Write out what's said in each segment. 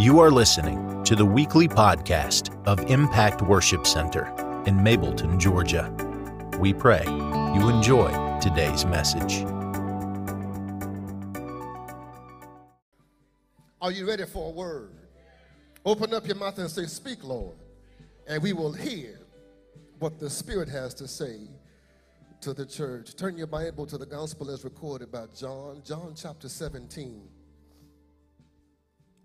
You are listening to the weekly podcast of Impact Worship Center in Mableton, Georgia. We pray you enjoy today's message. Are you ready for a word? Open up your mouth and say, Speak, Lord, and we will hear what the Spirit has to say to the church. Turn your Bible to the gospel as recorded by John, John chapter 17.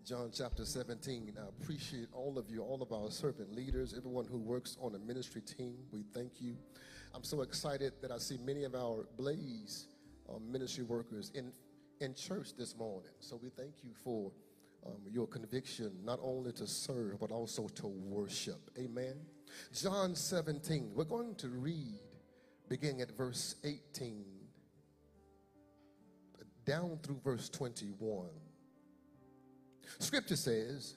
John chapter 17. I appreciate all of you, all of our servant leaders, everyone who works on a ministry team. We thank you. I'm so excited that I see many of our Blaze uh, ministry workers in, in church this morning. So we thank you for um, your conviction, not only to serve, but also to worship. Amen. John 17. We're going to read beginning at verse 18 down through verse 21. Scripture says,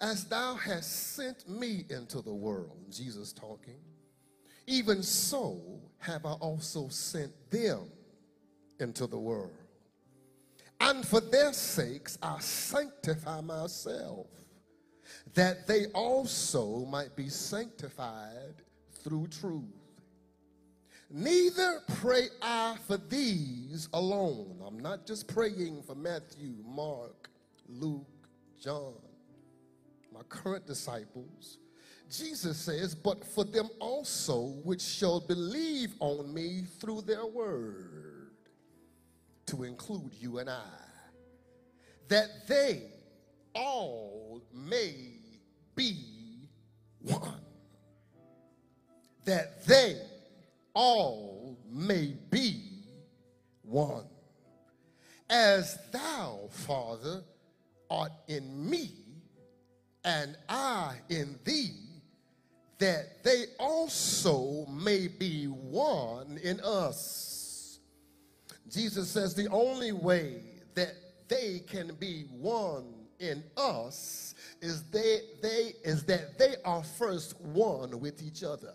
As thou hast sent me into the world, Jesus talking, even so have I also sent them into the world. And for their sakes I sanctify myself, that they also might be sanctified through truth. Neither pray I for these alone. I'm not just praying for Matthew, Mark, Luke, John, my current disciples, Jesus says, but for them also which shall believe on me through their word, to include you and I, that they all may be one. That they all may be one. As thou, Father, art in me, and I in thee, that they also may be one in us. Jesus says the only way that they can be one in us is they, they is that they are first one with each other.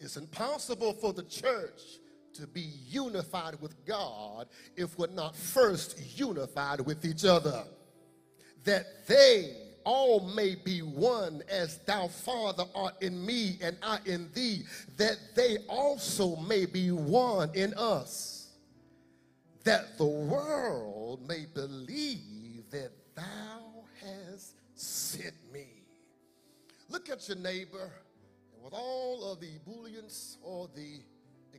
It's impossible for the church to be unified with God if we're not first unified with each other. That they all may be one as thou, Father, art in me and I in thee, that they also may be one in us, that the world may believe that thou hast sent me. Look at your neighbor, and with all of the ebullience or the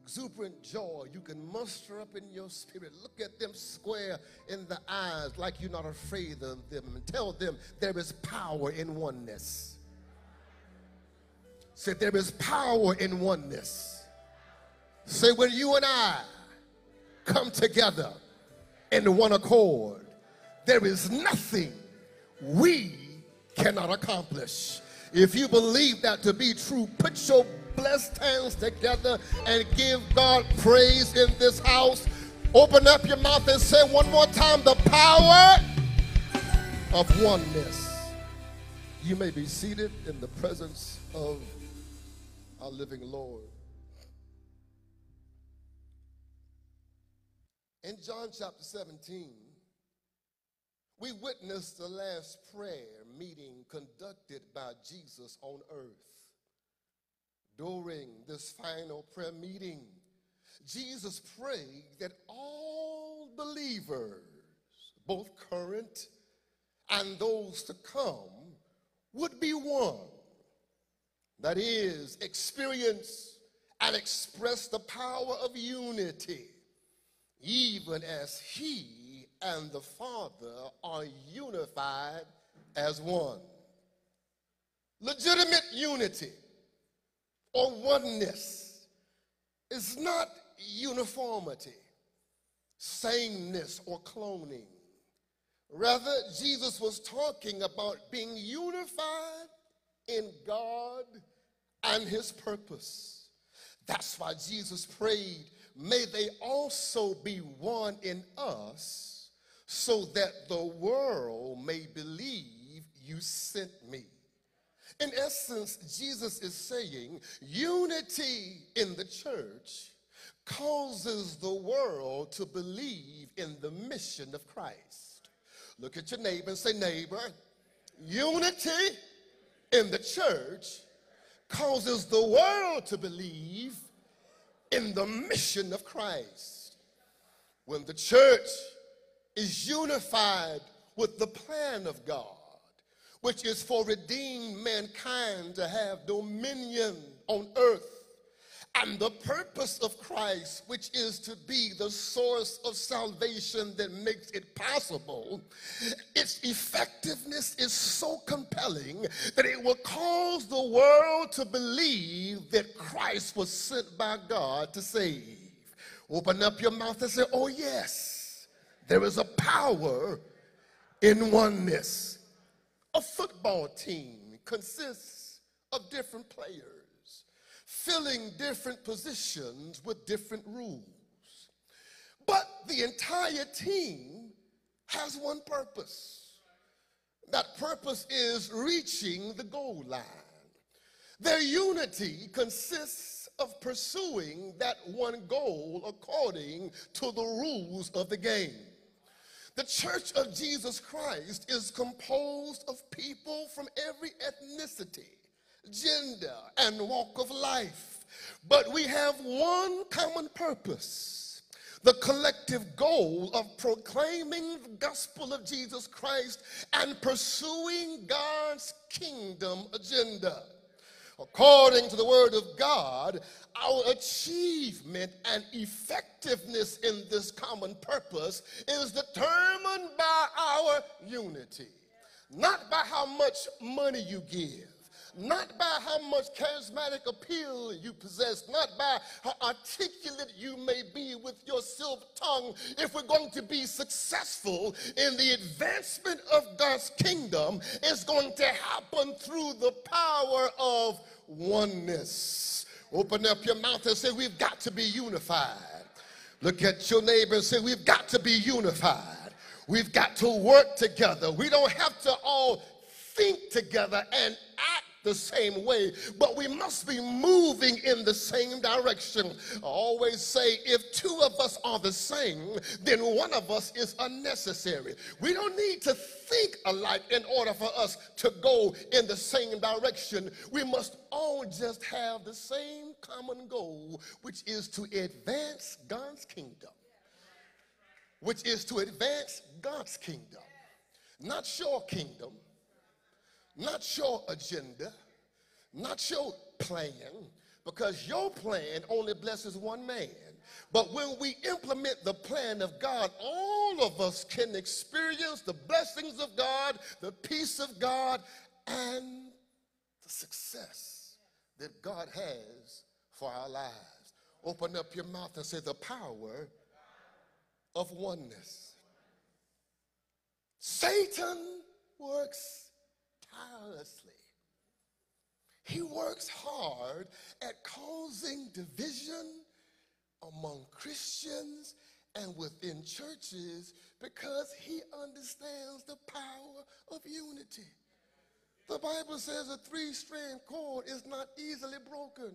exuberant joy you can muster up in your spirit. Look at them square in the eyes like you're not afraid of them and tell them there is power in oneness. Say, there is power in oneness. Say, when you and I come together in one accord, there is nothing we cannot accomplish. If you believe that to be true, put your blessed hands together and give God praise in this house. Open up your mouth and say one more time the power of oneness. You may be seated in the presence of our living Lord. In John chapter 17, we witnessed the last prayer meeting conducted by Jesus on earth during this final prayer meeting, Jesus prayed that all believers, both current and those to come, would be one. That is, experience and express the power of unity, even as He and the Father are unified as one. Legitimate unity or oneness is not uniformity, sameness, or cloning. Rather, Jesus was talking about being unified in God and his purpose. That's why Jesus prayed, may they also be one in us, so that the world may believe you sent me. In essence, Jesus is saying unity in the church causes the world to believe in the mission of Christ. Look at your neighbor and say, neighbor, unity in the church causes the world to believe in the mission of Christ. When the church is unified with the plan of God, which is for redeemed mankind to have dominion on earth and the purpose of Christ, which is to be the source of salvation that makes it possible, its effectiveness is so compelling that it will cause the world to believe that Christ was sent by God to save. Open up your mouth and say, Oh, yes, there is a power in oneness. A football team consists of different players filling different positions with different rules. But the entire team has one purpose. That purpose is reaching the goal line. Their unity consists of pursuing that one goal according to the rules of the game. The Church of Jesus Christ is composed of people from every ethnicity gender, and walk of life. But we have one common purpose the collective goal of proclaiming the gospel of Jesus Christ and pursuing God's kingdom agenda. According to the word of God, our achievement and effectiveness in this common purpose is determined by our unity, not by how much money you give not by how much charismatic appeal you possess, not by how articulate you may be with your silver tongue. If we're going to be successful in the advancement of God's kingdom, it's going to happen through the power of oneness. Open up your mouth and say, We've got to be unified. Look at your neighbor and say, We've got to be unified. We've got to work together. We don't have to all think together and act the same way, but we must be moving in the same direction. I always say if two of us are the same, then one of us is unnecessary. We don't need to think alike in order for us to go in the same direction. We must all just have the same common goal, which is to advance God's kingdom. Which is to advance God's kingdom, not your kingdom not your agenda, not your plan, because your plan only blesses one man. But when we implement the plan of God, all of us can experience the blessings of God, the peace of God, and the success that God has for our lives. Open up your mouth and say, The power of oneness. Satan works tirelessly. He works hard at causing division among Christians and within churches because he understands the power of unity. The Bible says a three strand cord is not easily broken.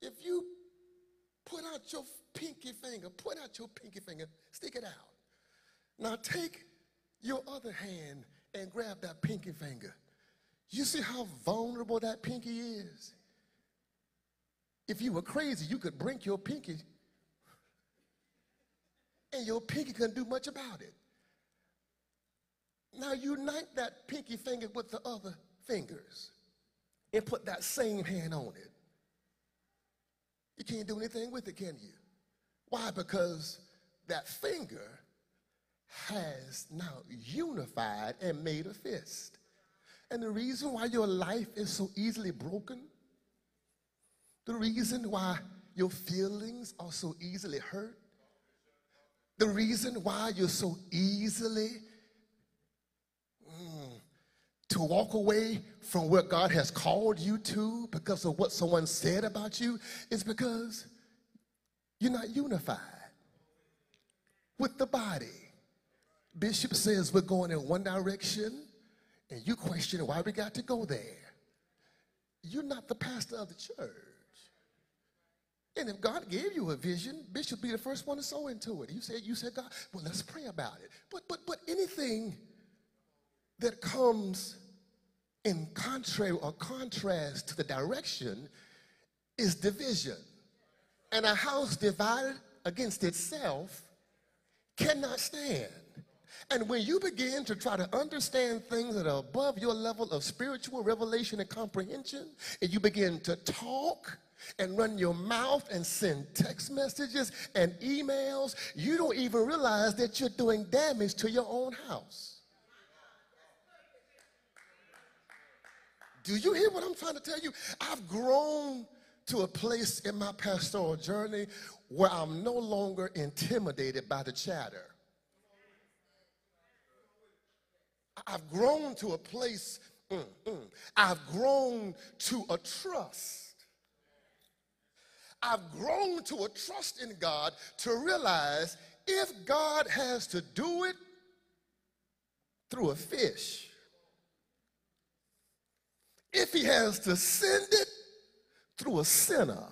If you put out your pinky finger, put out your pinky finger, stick it out. Now take your other hand and grab that pinky finger. You see how vulnerable that pinky is? If you were crazy, you could break your pinky and your pinky couldn't do much about it. Now unite that pinky finger with the other fingers and put that same hand on it. You can't do anything with it, can you? Why? Because that finger has now unified and made a fist. And the reason why your life is so easily broken, the reason why your feelings are so easily hurt, the reason why you're so easily mm, to walk away from what God has called you to because of what someone said about you is because you're not unified with the body. Bishop says we're going in one direction, and you question why we got to go there. You're not the pastor of the church. And if God gave you a vision, Bishop be the first one to sow into it. You said, you said, God, well, let's pray about it. But but but anything that comes in contrary or contrast to the direction is division. And a house divided against itself cannot stand. And when you begin to try to understand things that are above your level of spiritual revelation and comprehension, and you begin to talk and run your mouth and send text messages and emails, you don't even realize that you're doing damage to your own house. Do you hear what I'm trying to tell you? I've grown to a place in my pastoral journey where I'm no longer intimidated by the chatter. I've grown to a place, mm, mm, I've grown to a trust. I've grown to a trust in God to realize if God has to do it through a fish, if he has to send it through a sinner,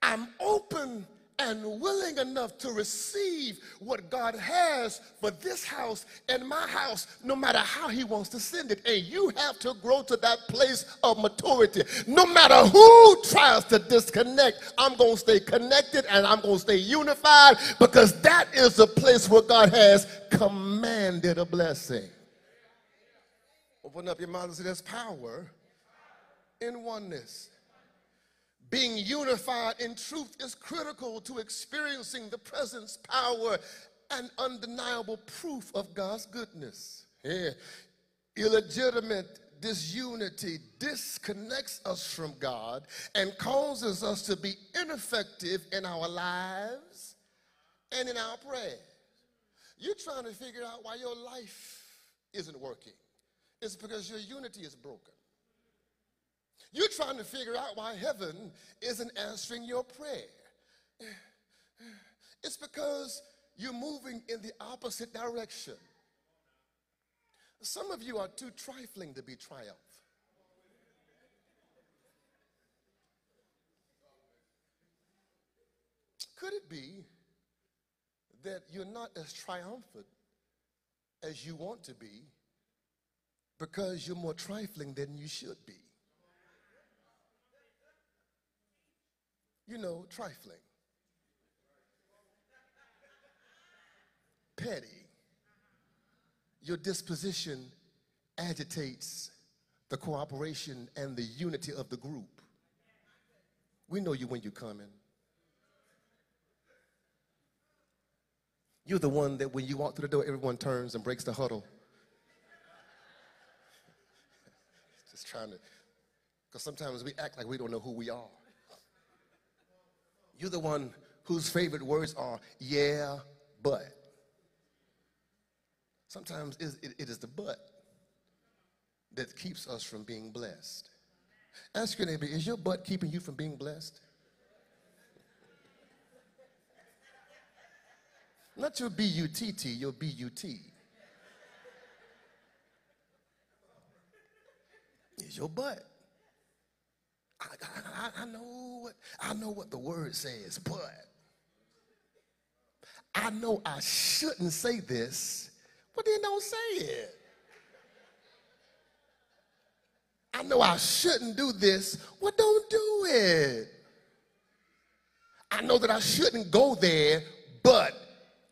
I'm open and willing enough to receive what God has for this house and my house, no matter how He wants to send it. And you have to grow to that place of maturity. No matter who tries to disconnect, I'm going to stay connected and I'm going to stay unified because that is the place where God has commanded a blessing. Open up your mouth and say, There's power in oneness. Being unified in truth is critical to experiencing the presence, power, and undeniable proof of God's goodness. Yeah. Illegitimate disunity disconnects us from God and causes us to be ineffective in our lives and in our prayers. You're trying to figure out why your life isn't working. It's because your unity is broken. You're trying to figure out why heaven isn't answering your prayer. It's because you're moving in the opposite direction. Some of you are too trifling to be triumph. Could it be that you're not as triumphant as you want to be because you're more trifling than you should be? You know, trifling, petty. Your disposition agitates the cooperation and the unity of the group. We know you when you're coming. You're the one that when you walk through the door, everyone turns and breaks the huddle. Just trying to, because sometimes we act like we don't know who we are. You're the one whose favorite words are, yeah, but. Sometimes it, is the but that keeps us from being blessed. Ask your neighbor, is your butt keeping you from being blessed? Not your B U T T, your B U T. Is your butt. I, I, I, know I know what the word says, but I know I shouldn't say this, but then don't say it. I know I shouldn't do this, well, don't do it. I know that I shouldn't go there, but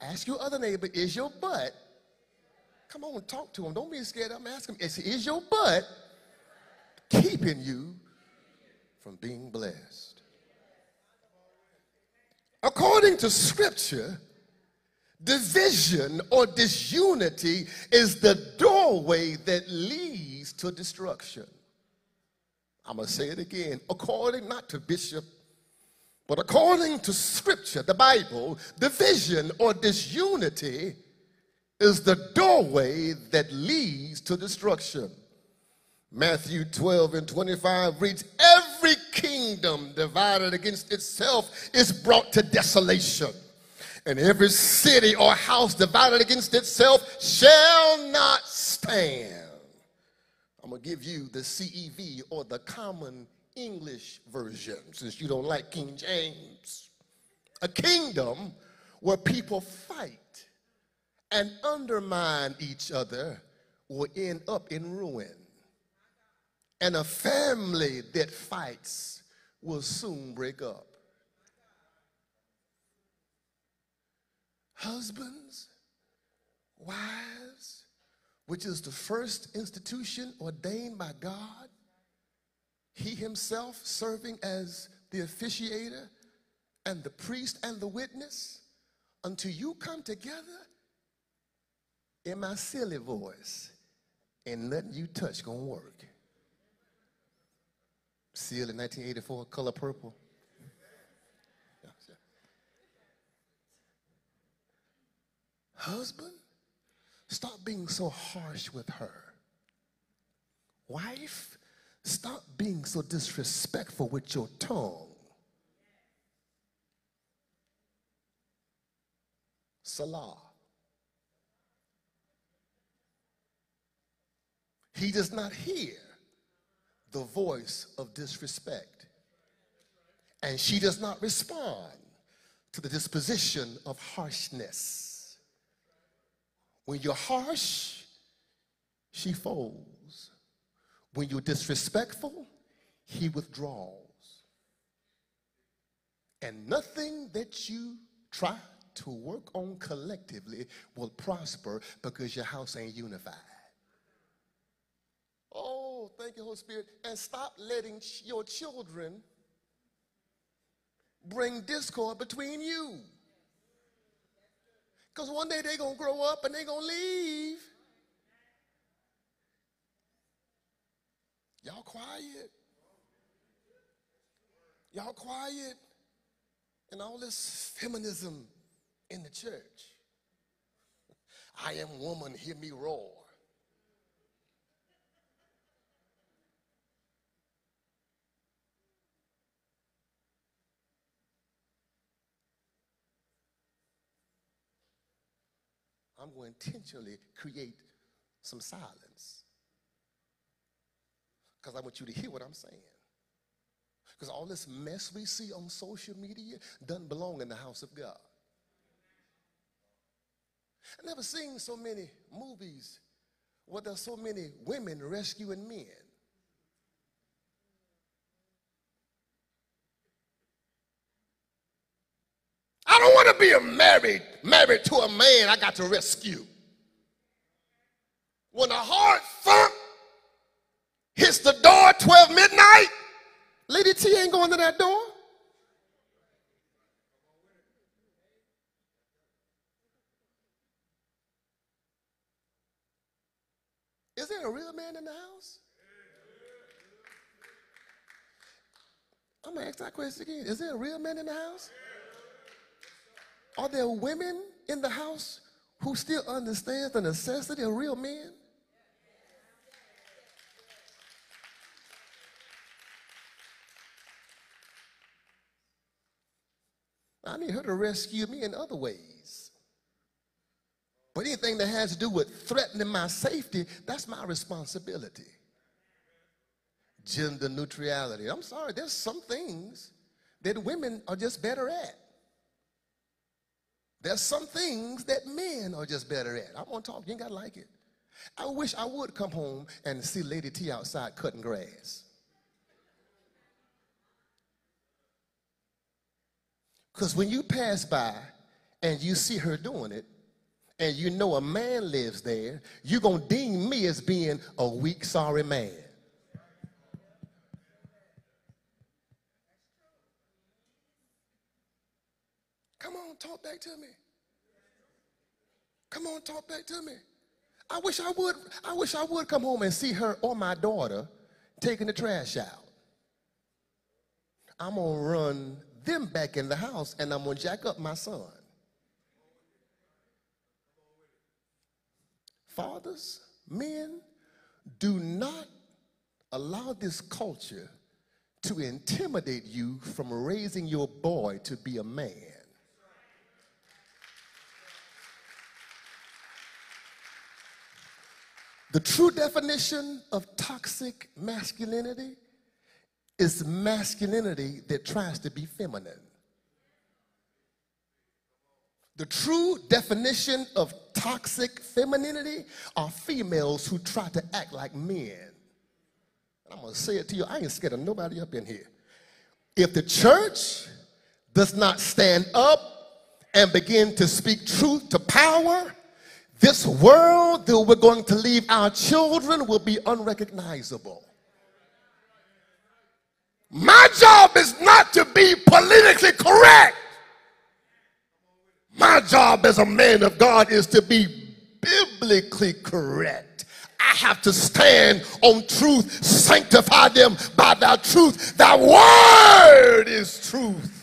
ask your other neighbor, is your butt? Come on, talk to him. Don't be scared. I'm asking, is, is your butt keeping you from being blessed. According to scripture, division or disunity is the doorway that leads to destruction. I'm going to say it again. According not to Bishop, but according to scripture, the Bible, division or disunity is the doorway that leads to destruction. Matthew 12 and 25 reads, kingdom divided against itself is brought to desolation, and every city or house divided against itself shall not stand. I'm going to give you the CEV or the Common English version, since you don't like King James. A kingdom where people fight and undermine each other will end up in ruin. And a family that fights will soon break up. Husbands, wives, which is the first institution ordained by God, he himself serving as the officiator and the priest and the witness, until you come together in my Celie voice and nothing you touch gonna work. Celie in 1984, color purple. Husband, stop being so harsh with her. Wife, stop being so disrespectful with your tongue. Selah. He does not hear the voice of disrespect. And she does not respond to the disposition of harshness. When you're harsh, she folds. When you're disrespectful, he withdraws. And nothing that you try to work on collectively will prosper because your house ain't unified. Oh, thank you, Holy Spirit. And stop letting your children bring discord between you. Because one day they're going to grow up and they're going to leave. Y'all quiet. Y'all quiet. And all this feminism in the church. I am woman, hear me roar. I'm going to intentionally create some silence. Because I want you to hear what I'm saying. Because all this mess we see on social media doesn't belong in the house of God. I've never seen so many movies where there's so many women rescuing men. I don't want to be a married, married to a man I got to rescue. When a hard thump hits the door 12 midnight, Lady T ain't going to that door. Is there a real man in the house? I'm gonna ask that question again. Is there a real man in the house? Are there women in the house who still understand the necessity of real men? I need her to rescue me in other ways. But anything that has to do with threatening my safety, that's my responsibility. Gender neutrality. I'm sorry, there's some things that women are just better at. There's some things that men are just better at. I want to talk, you ain't got to like it. I wish I would come home and see Lady T outside cutting grass. Because when you pass by and you see her doing it, and you know a man lives there, you're going to deem me as being a weak, sorry man. Come on, talk back to me. Come on, talk back to me. I wish I would, I wish I would come home and see her or my daughter taking the trash out. I'm gonna run them back in the house and I'm gonna jack up my son. Fathers, men, do not allow this culture to intimidate you from raising your boy to be a man. The true definition of toxic masculinity is masculinity that tries to be feminine. The true definition of toxic femininity are females who try to act like men. I'm going to say it to you. I ain't scared of nobody up in here. If the church does not stand up and begin to speak truth to power, this world that we're going to leave our children will be unrecognizable. My job is not to be politically correct. My job as a man of God is to be biblically correct. I have to stand on truth, sanctify them by thy truth. Thy word is truth.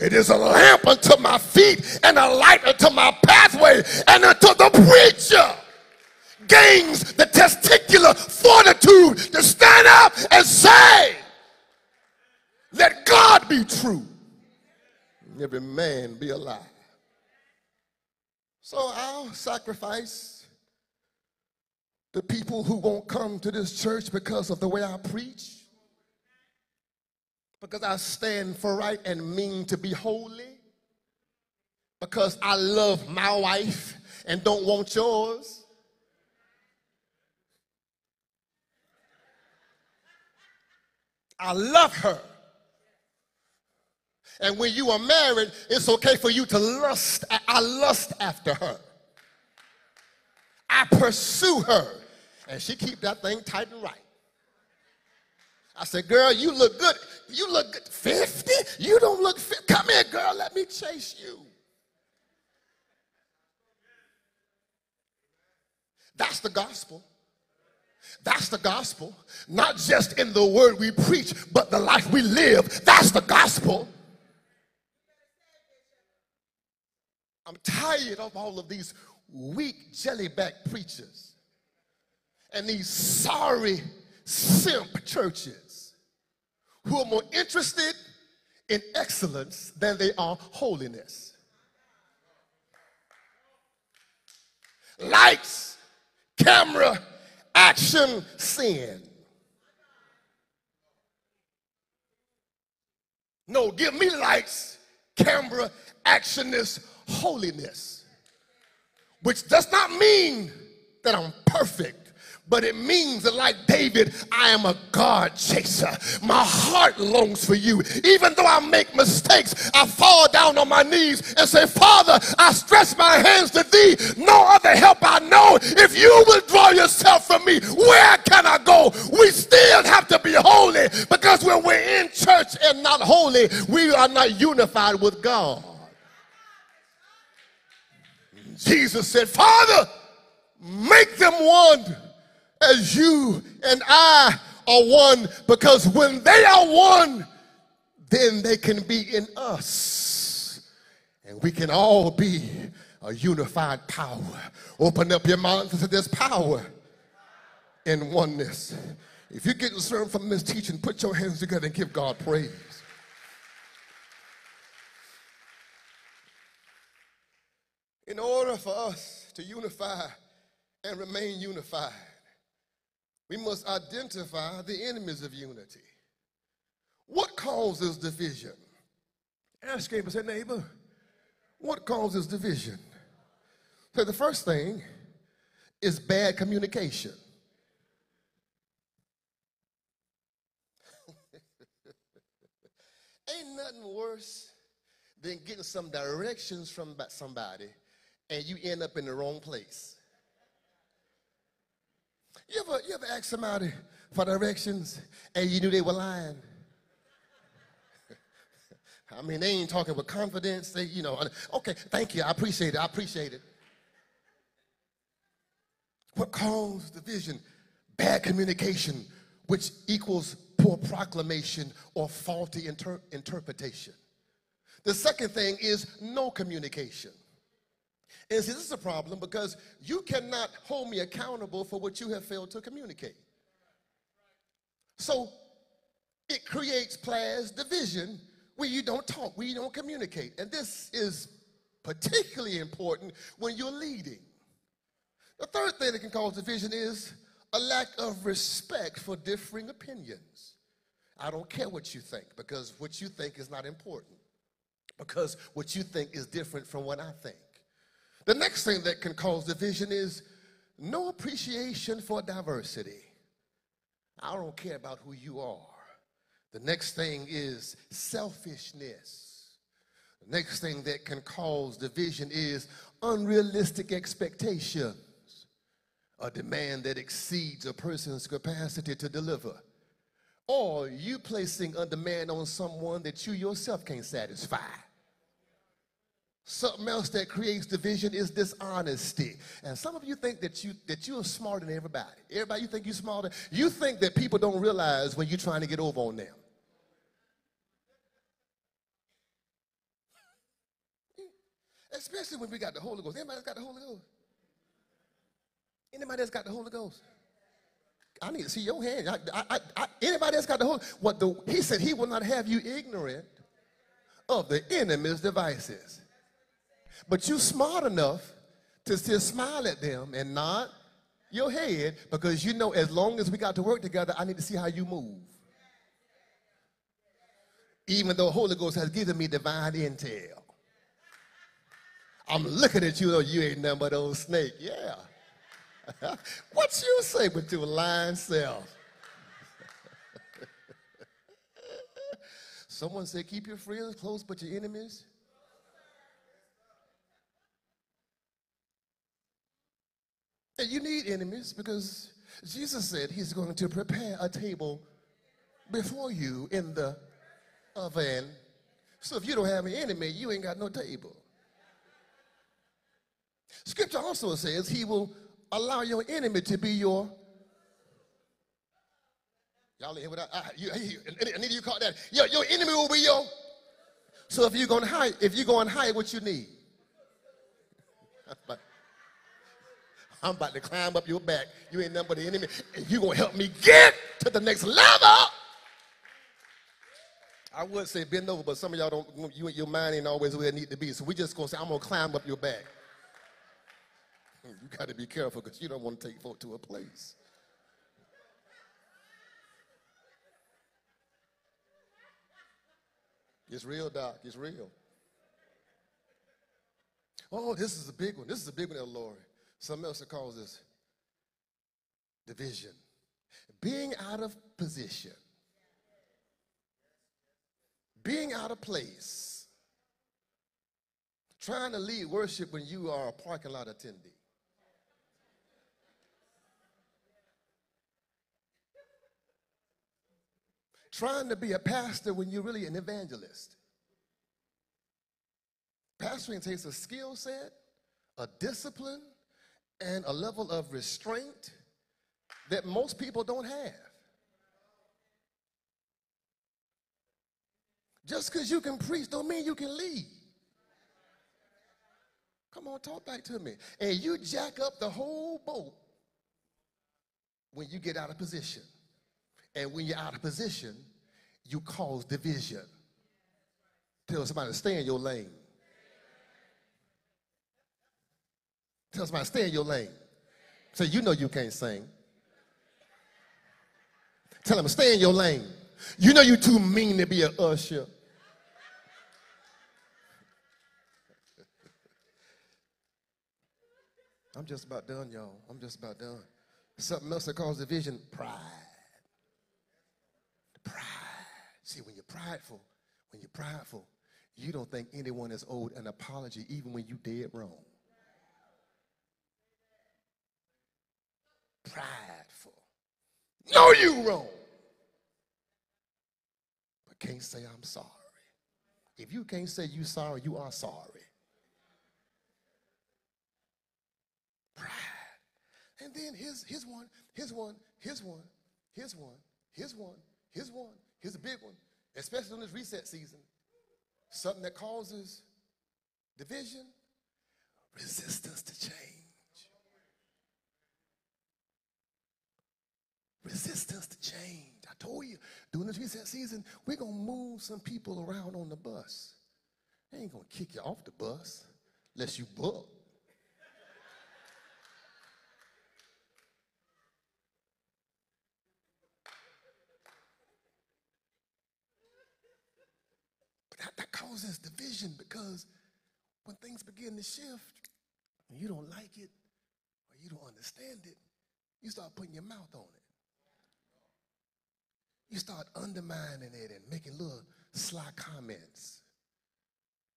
It is a lamp unto my feet and a light unto my pathway and unto the preacher gains the testicular fortitude to stand up and say, Let God be true, every man be a. So I'll sacrifice the people who won't come to this church because of the way I preach because I stand for right and mean to be holy, because I love my wife and don't want yours. I love her. And when you are married, it's okay for you to lust. I lust after her. I pursue her. And she keep that thing tight and right. I said, girl, you look good. You look good. 50? You don't look 50. Come here, girl. Let me chase you. That's the gospel. That's the gospel. Not just in the word we preach, but the life we live. That's the gospel. I'm tired of all of these weak jellyback preachers and these sorry simp churches who are more interested in excellence than they are holiness. Lights, camera, action, sin. No, give me lights, camera, action actionness, holiness. Which does not mean that I'm perfect but it means that, like David, I am a God chaser. My heart longs for you. Even though I make mistakes, I fall down on my knees and say, Father, I stretch my hands to thee. No other help I know. If you withdraw yourself from me, where can I go? We still have to be holy because when we're in church and not holy, we are not unified with God. Jesus said, Father, make them one as you and I are one because when they are one, then they can be in us. And we can all be a unified power. Open up your mouth to this power in oneness. If you're getting served from this teaching, put your hands together and give God praise. In order for us to unify and remain unified, we must identify the enemies of unity. What causes division? Ask neighbor, say, neighbor, what causes division? So the first thing is bad communication. Ain't nothing worse than getting some directions from somebody and you end up in the wrong place. You ever, you ever ask somebody for directions and you knew they were lying? I mean, they ain't talking with confidence. They, you know, okay, thank you. I appreciate it. I appreciate it. What caused division? Bad communication, which equals poor proclamation or faulty inter- interpretation. The second thing is no communication. And see, this is a problem because you cannot hold me accountable for what you have failed to communicate. So it creates class division where you don't talk, where you don't communicate. And this is particularly important when you're leading. The third thing that can cause division is a lack of respect for differing opinions. I don't care what you think because what you think is not important. Because what you think is different from what I think. The next thing that can cause division is no appreciation for diversity. I don't care about who you are. The next thing is selfishness. The next thing that can cause division is unrealistic expectations, a demand that exceeds a person's capacity to deliver, or you placing a demand on someone that you yourself can't satisfy. Something else that creates division is dishonesty. And some of you think that you that you are smarter than everybody. Everybody you think you're smarter. You think that people don't realize when you're trying to get over on them. Especially when we got the Holy Ghost. Anybody that's got the Holy Ghost? Anybody that's got the Holy Ghost? I need to see your hand. I, I, I, anybody else got the Holy What the he said he will not have you ignorant of the enemy's devices. But you smart enough to still smile at them and nod your head because you know as long as we got to work together, I need to see how you move. Even though Holy Ghost has given me divine intel. I'm looking at you, though you ain't nothing but old snake. Yeah. what you say with your lying self? Someone said, keep your friends close, but your enemies. You need enemies because Jesus said he's going to prepare a table before you in the oven. So if you don't have an enemy, you ain't got no table. Scripture also says he will allow your enemy to be your. Y'all hear what I, I, you, I need you caught that. Your, your enemy will be your. So if you're going to hide, if you're going to hide what you need, I'm about to climb up your back. You ain't nothing but the enemy. And you're going to help me get to the next level. I would say bend over, but some of y'all don't, you, your mind ain't always where it need to be. So we just going to say, I'm going to climb up your back. Hmm, you got to be careful because you don't want to take folk to a place. It's real, Doc. It's real. Oh, this is a big one. This is a big one, Lord. Something else that causes division. Being out of position. Being out of place. Trying to lead worship when you are a parking lot attendee. trying to be a pastor when you're really an evangelist. Pastoring takes a skill set, a discipline, and a level of restraint that most people don't have. Just because you can preach don't mean you can lead. Come on, talk back to me. And you jack up the whole boat when you get out of position. And when you're out of position, you cause division. Tell somebody to stay in your lane. Tell somebody stay in your lane. Say, you know you can't sing. Tell them stay in your lane. You know you too mean to be an usher. I'm just about done, y'all. I'm just about done. Something else that causes division pride. Pride. See, when you're prideful, when you're prideful, you don't think anyone is owed an apology even when you did wrong. Prideful. Know you wrong. But can't say I'm sorry. If you can't say you sorry, you are sorry. Pride. And then here's, here's one, here's one, here's one, here's one, here's one, here's one, Here's a big one, especially in this reset season. Something that causes division, resistance to change. resistance to change. I told you, during this reset season, we're going to move some people around on the bus. They ain't going to kick you off the bus unless you book. but that, causes division because when things begin to shift, and you don't like it or you don't understand it, you start putting your mouth on it. You start undermining it and making little sly comments,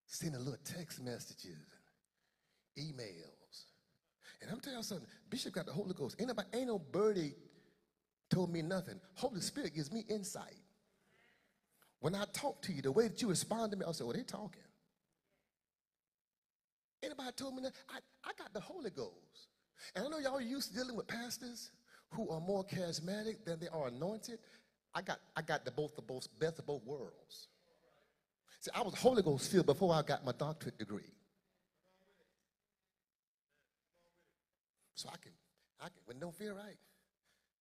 sending little text messages, emails. And I'm telling you something, Bishop got the Holy Ghost. Ain't, nobody, ain't no birdie told me nothing. Holy Spirit gives me insight. When I talk to you, the way that you respond to me, I'll say, well, they talking. Anybody told me that? I, I got the Holy Ghost. And I know y'all used to dealing with pastors who are more charismatic than they are anointed. I got, I got the both the both, best of both worlds. See, I was Holy Ghost filled before I got my doctorate degree. So I can, I can, when don't feel right,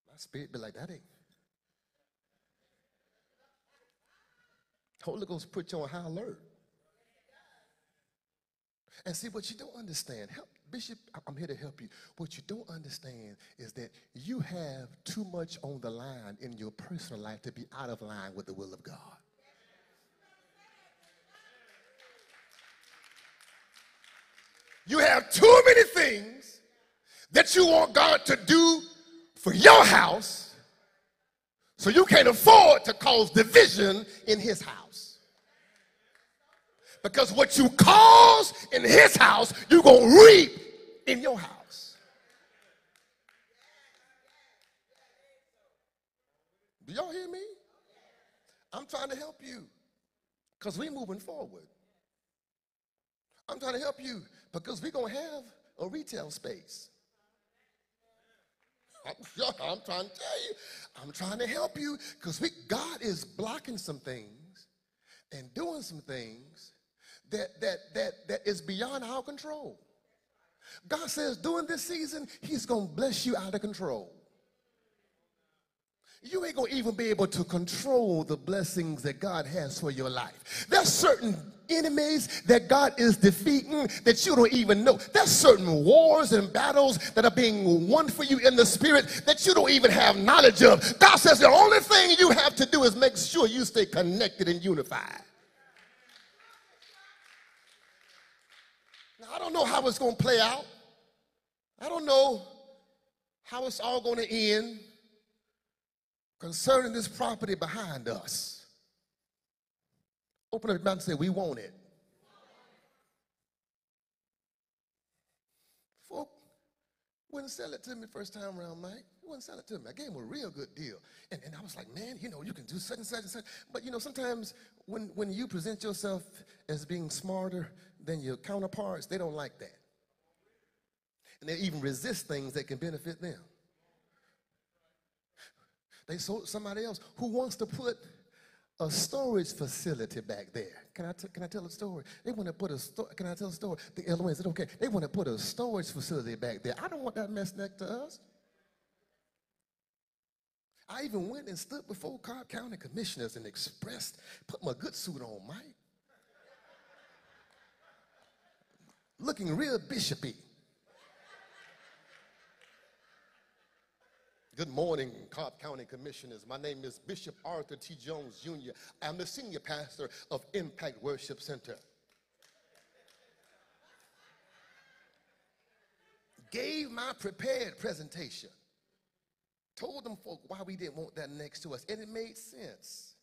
my spirit be like, that ain't. Holy Ghost put you on high alert. And see, what you don't understand, help, Bishop, I'm here to help you. What you don't understand is that you have too much on the line in your personal life to be out of line with the will of God. You have too many things that you want God to do for your house, so you can't afford to cause division in his house. Because what you cause in his house, you're going to reap in your house. Do y'all hear me? I'm trying to help you because we're moving forward. I'm trying to help you because we're going to have a retail space. I'm, I'm trying to tell you, I'm trying to help you because we God is blocking some things and doing some things that, that, that, that is beyond our control. God says during this season, He's going to bless you out of control. You ain't going to even be able to control the blessings that God has for your life. There's certain enemies that God is defeating that you don't even know. There's certain wars and battles that are being won for you in the spirit that you don't even have knowledge of. God says the only thing you have to do is make sure you stay connected and unified. I don't know how it's going to play out. I don't know how it's all going to end concerning this property behind us. Open up your mouth and say, We want it. Folk wouldn't sell it to me first time around, Mike. He wouldn't sell it to me. I gave him a real good deal. And, and I was like, man, you know, you can do such and such and such. But, you know, sometimes when, when you present yourself as being smarter than your counterparts, they don't like that. And they even resist things that can benefit them. They sold somebody else who wants to put a storage facility back there. Can I, can I tell a story? They want to put a sto- can I tell a story? The LOA said, okay, they want to put a storage facility back there. I don't want that mess next to us. I even went and stood before Cobb County commissioners and expressed, put my good suit on, Mike. Looking real bishopy. Good morning, Cobb County Commissioners. My name is Bishop Arthur T. Jones, Jr. I'm the senior pastor of Impact Worship Center. Gave my prepared presentation. Told them folk why we didn't want that next to us, and it made sense.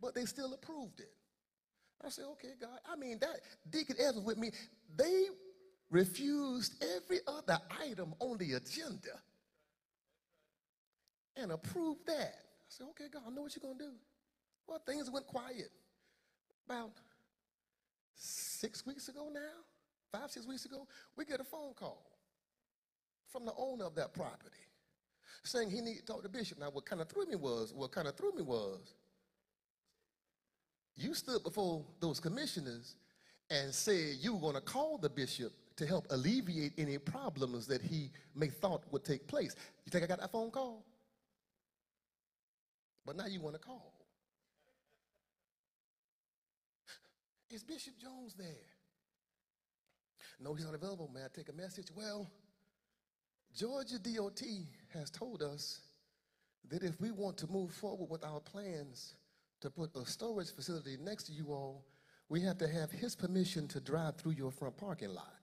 But they still approved it. I said, okay, God. I mean, that Deacon Evans with me, they refused every other item on the agenda and approved that. I said, okay, God, I know what you're going to do. Well, things went quiet. About six weeks ago now, five, six weeks ago, we get a phone call from the owner of that property saying he needed to talk to Bishop. Now, what kind of threw me was, what kind of threw me was, you stood before those commissioners and said you were going to call the bishop to help alleviate any problems that he may thought would take place. You think I got that phone call? But now you want to call. Is Bishop Jones there? No, he's not available. May I take a message? Well, Georgia DOT has told us that if we want to move forward with our plans to put a storage facility next to you all, we have to have his permission to drive through your front parking lot.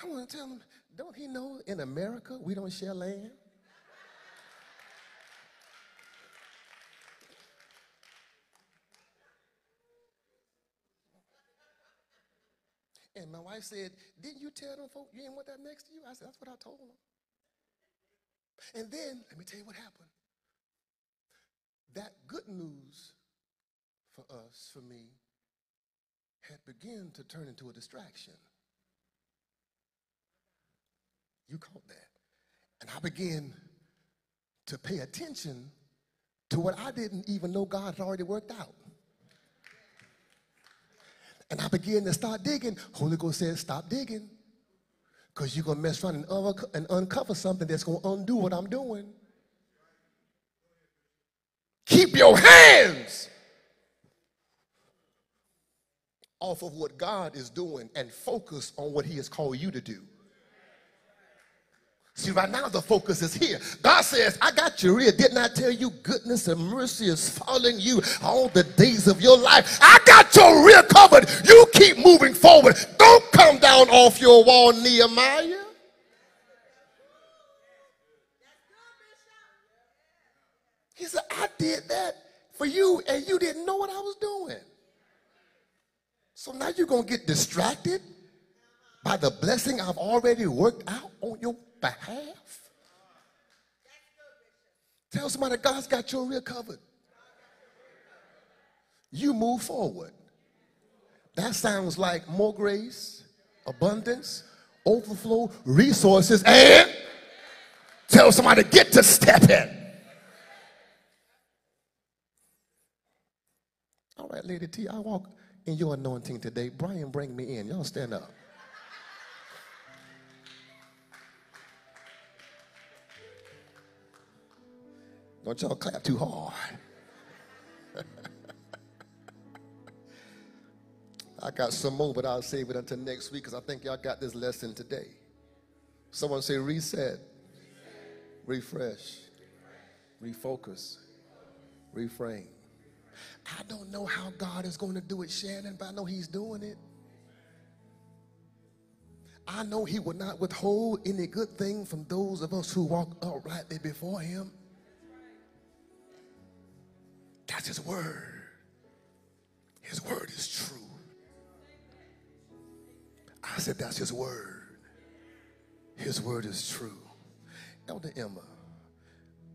I want to tell him, don't he know in America we don't share land? And my wife said, Didn't you tell them folks you didn't want that next to you? I said, That's what I told them. And then, let me tell you what happened. That good news for us, for me, had begun to turn into a distraction. You caught that. And I began to pay attention to what I didn't even know God had already worked out. And I began to start digging. Holy Ghost said, Stop digging. Because you're going to mess around and, unco- and uncover something that's going to undo what I'm doing. Keep your hands off of what God is doing and focus on what He has called you to do. See, right now the focus is here. God says, I got you real. Didn't I tell you goodness and mercy is following you all the days of your life? I got your rear covered. You keep moving forward. Don't come down off your wall, Nehemiah. He said, I did that for you, and you didn't know what I was doing. So now you're going to get distracted by the blessing I've already worked out on your behalf? Tell somebody God's got your rear covered. You move forward. That sounds like more grace, abundance, overflow, resources, and tell somebody get to stepping. All right, Lady T, I walk in your anointing today. Brian, bring me in. Y'all stand up. Don't y'all clap too hard. I got some more, but I'll save it until next week because I think y'all got this lesson today. Someone say reset, refresh, refocus, reframe. I don't know how God is going to do it, Shannon, but I know He's doing it. I know He will not withhold any good thing from those of us who walk uprightly before Him. That's His word. His word is true. I said, That's His word. His word is true. Elder Emma,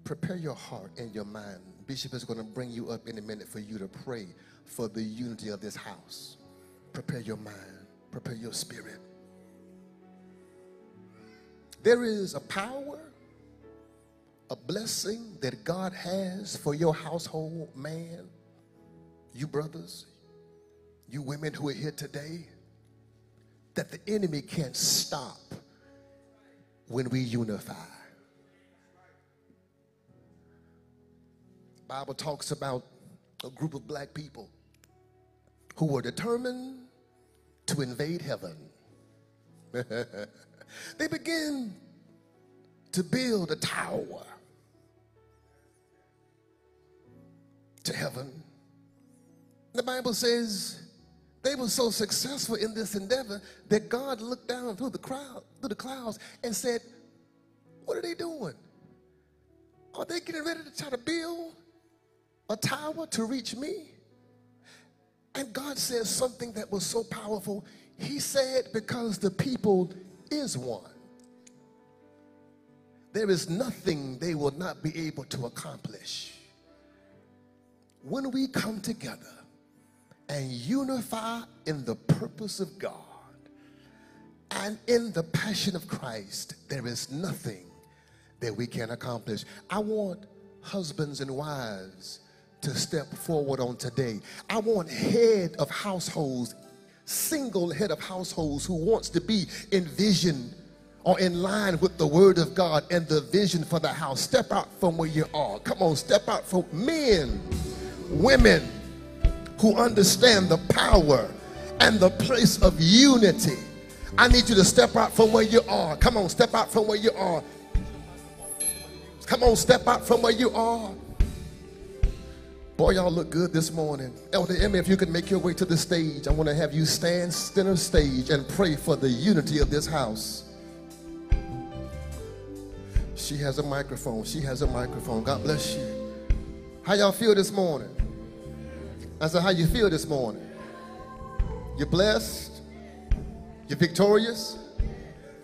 prepare your heart and your mind. Bishop is going to bring you up in a minute for you to pray for the unity of this house. Prepare your mind, prepare your spirit. There is a power, a blessing that God has for your household, man, you brothers, you women who are here today, that the enemy can't stop when we unify. Bible talks about a group of black people who were determined to invade heaven. they begin to build a tower to heaven. The Bible says they were so successful in this endeavor that God looked down through the crowd, through the clouds, and said, What are they doing? Are they getting ready to try to build a tower to reach me? And God says something that was so powerful. He said, Because the people is one, there is nothing they will not be able to accomplish. When we come together and unify in the purpose of God and in the passion of Christ, there is nothing that we can accomplish. I want husbands and wives to step forward on today. I want head of households, single head of households who wants to be in vision or in line with the word of God and the vision for the house. Step out from where you are. Come on, step out from men, women who understand the power and the place of unity. I need you to step out from where you are. Come on, step out from where you are. Come on, step out from where you are. Boy, y'all look good this morning. Elder Emmy, if you can make your way to the stage, I want to have you stand center stage and pray for the unity of this house. She has a microphone. She has a microphone. God bless you. How y'all feel this morning? I said, how you feel this morning? You're blessed? You're victorious?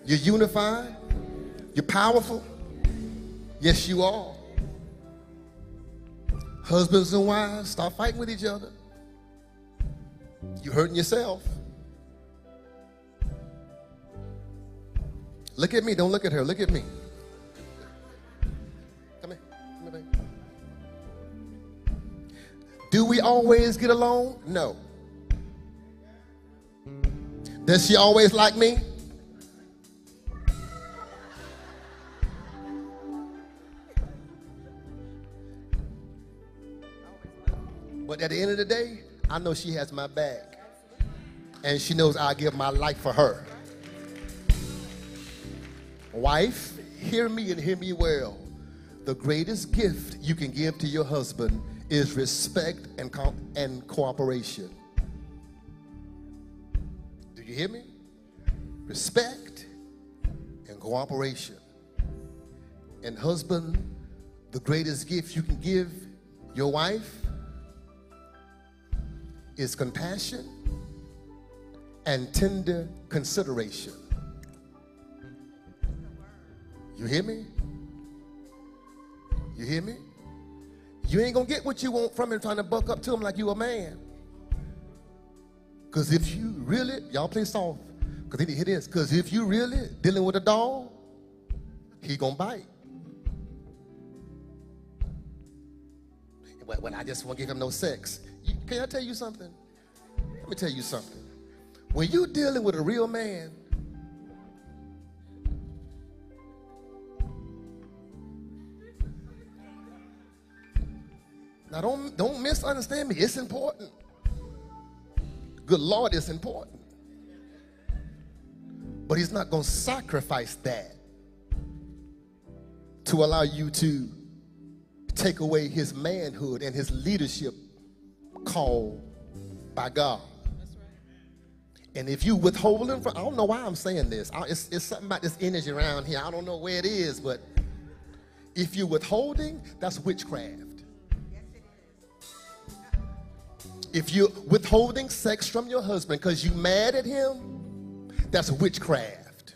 You're unified? You're powerful? Yes, you are. Husbands and wives, stop fighting with each other. You're hurting yourself. Look at me. Don't look at her. Look at me. Do we always get along? No. Does she always like me? But at the end of the day, I know she has my back. And she knows I'll give my life for her. Wife, hear me and hear me well. The greatest gift you can give to your husband is respect and, co- and cooperation. Do you hear me? Respect and cooperation. And, husband, the greatest gift you can give your wife is compassion and tender consideration. You hear me? You hear me? You ain't gonna get what you want from him trying to buck up to him like you a man. Because if you really, y'all play soft, because here it is. Because if you really dealing with a dog, he gonna bite. Well, well I just won't give him no sex. Can I tell you something? Let me tell you something. When you dealing with a real man, Now don't don't misunderstand me. It's important. Good Lord, it's important. But he's not going to sacrifice that to allow you to take away his manhood and his leadership called by God. And if you withhold him from, I don't know why I'm saying this. I, it's, it's something about this energy around here. I don't know where it is, but if you're withholding, that's witchcraft. If you're withholding sex from your husband because you're mad at him, that's witchcraft.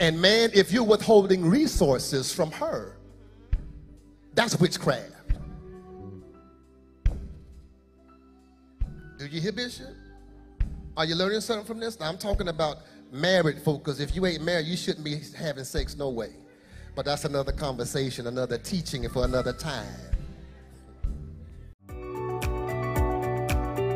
And man, if you're withholding resources from her, that's witchcraft. Do you hear, Bishop? Are you learning something from this? Now, I'm talking about married folk, because if you ain't married, you shouldn't be having sex no way. But that's another conversation, another teaching for another time.